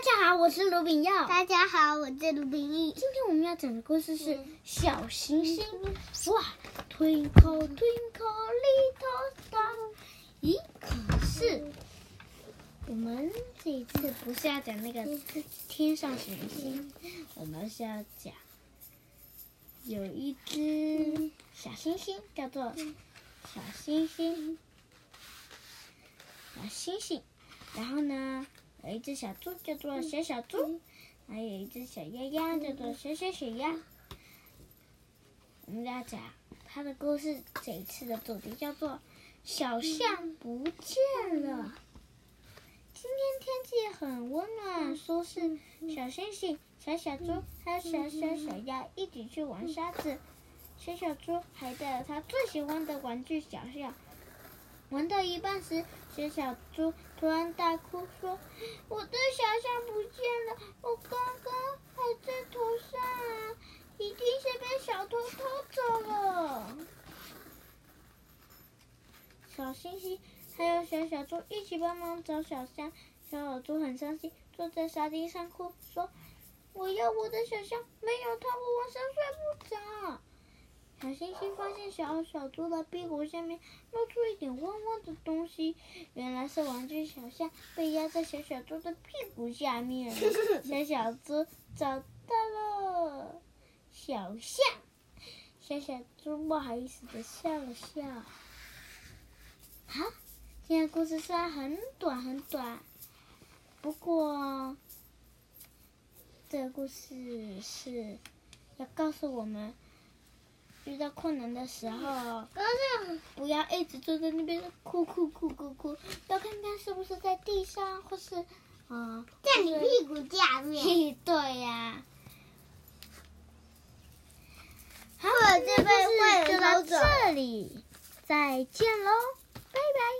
大家好，我是卢炳耀。大家好，我是卢炳义。今天我们要讲的故事是《小星星》。哇，Twinkle Twinkle Little Star。咦，可是我们这一次不是要讲那个天上行星，我们是要讲有一只小星星，叫做小星星，小星星。然后呢，有一只小猪叫做小小猪，还有一只小鸭鸭叫做小小小鸭。我们要讲它的故事，这一次的主题叫做“小象不见了”。今天天气很温暖，说是小星星、小小猪还有小小小鸭一起去玩沙子。小小猪还带了他最喜欢的玩具小象。玩到一半时，小小猪突然大哭说：“我的小象不见了！我刚刚还在头上啊，一定是被小偷偷走了。”小星星还有小小猪一起帮忙找小象。小小猪很伤心，坐在沙地上哭，说：“我要我的小象，没有它我晚上睡不着。”小星星发现小小猪的屁股下面露出一点汪汪的东西，原来是玩具小象被压在小小猪的屁股下面。小小猪找到了小象，小小猪不好意思的笑了笑。好，今天故事虽然很短很短，不过这个故事是要告诉我们。遇到困难的时候，不要一直坐在那边哭哭哭哭哭，要看看是不是在地上，或是啊，在你屁股下面。对呀。好，这边故事就到这里，再见喽，拜拜。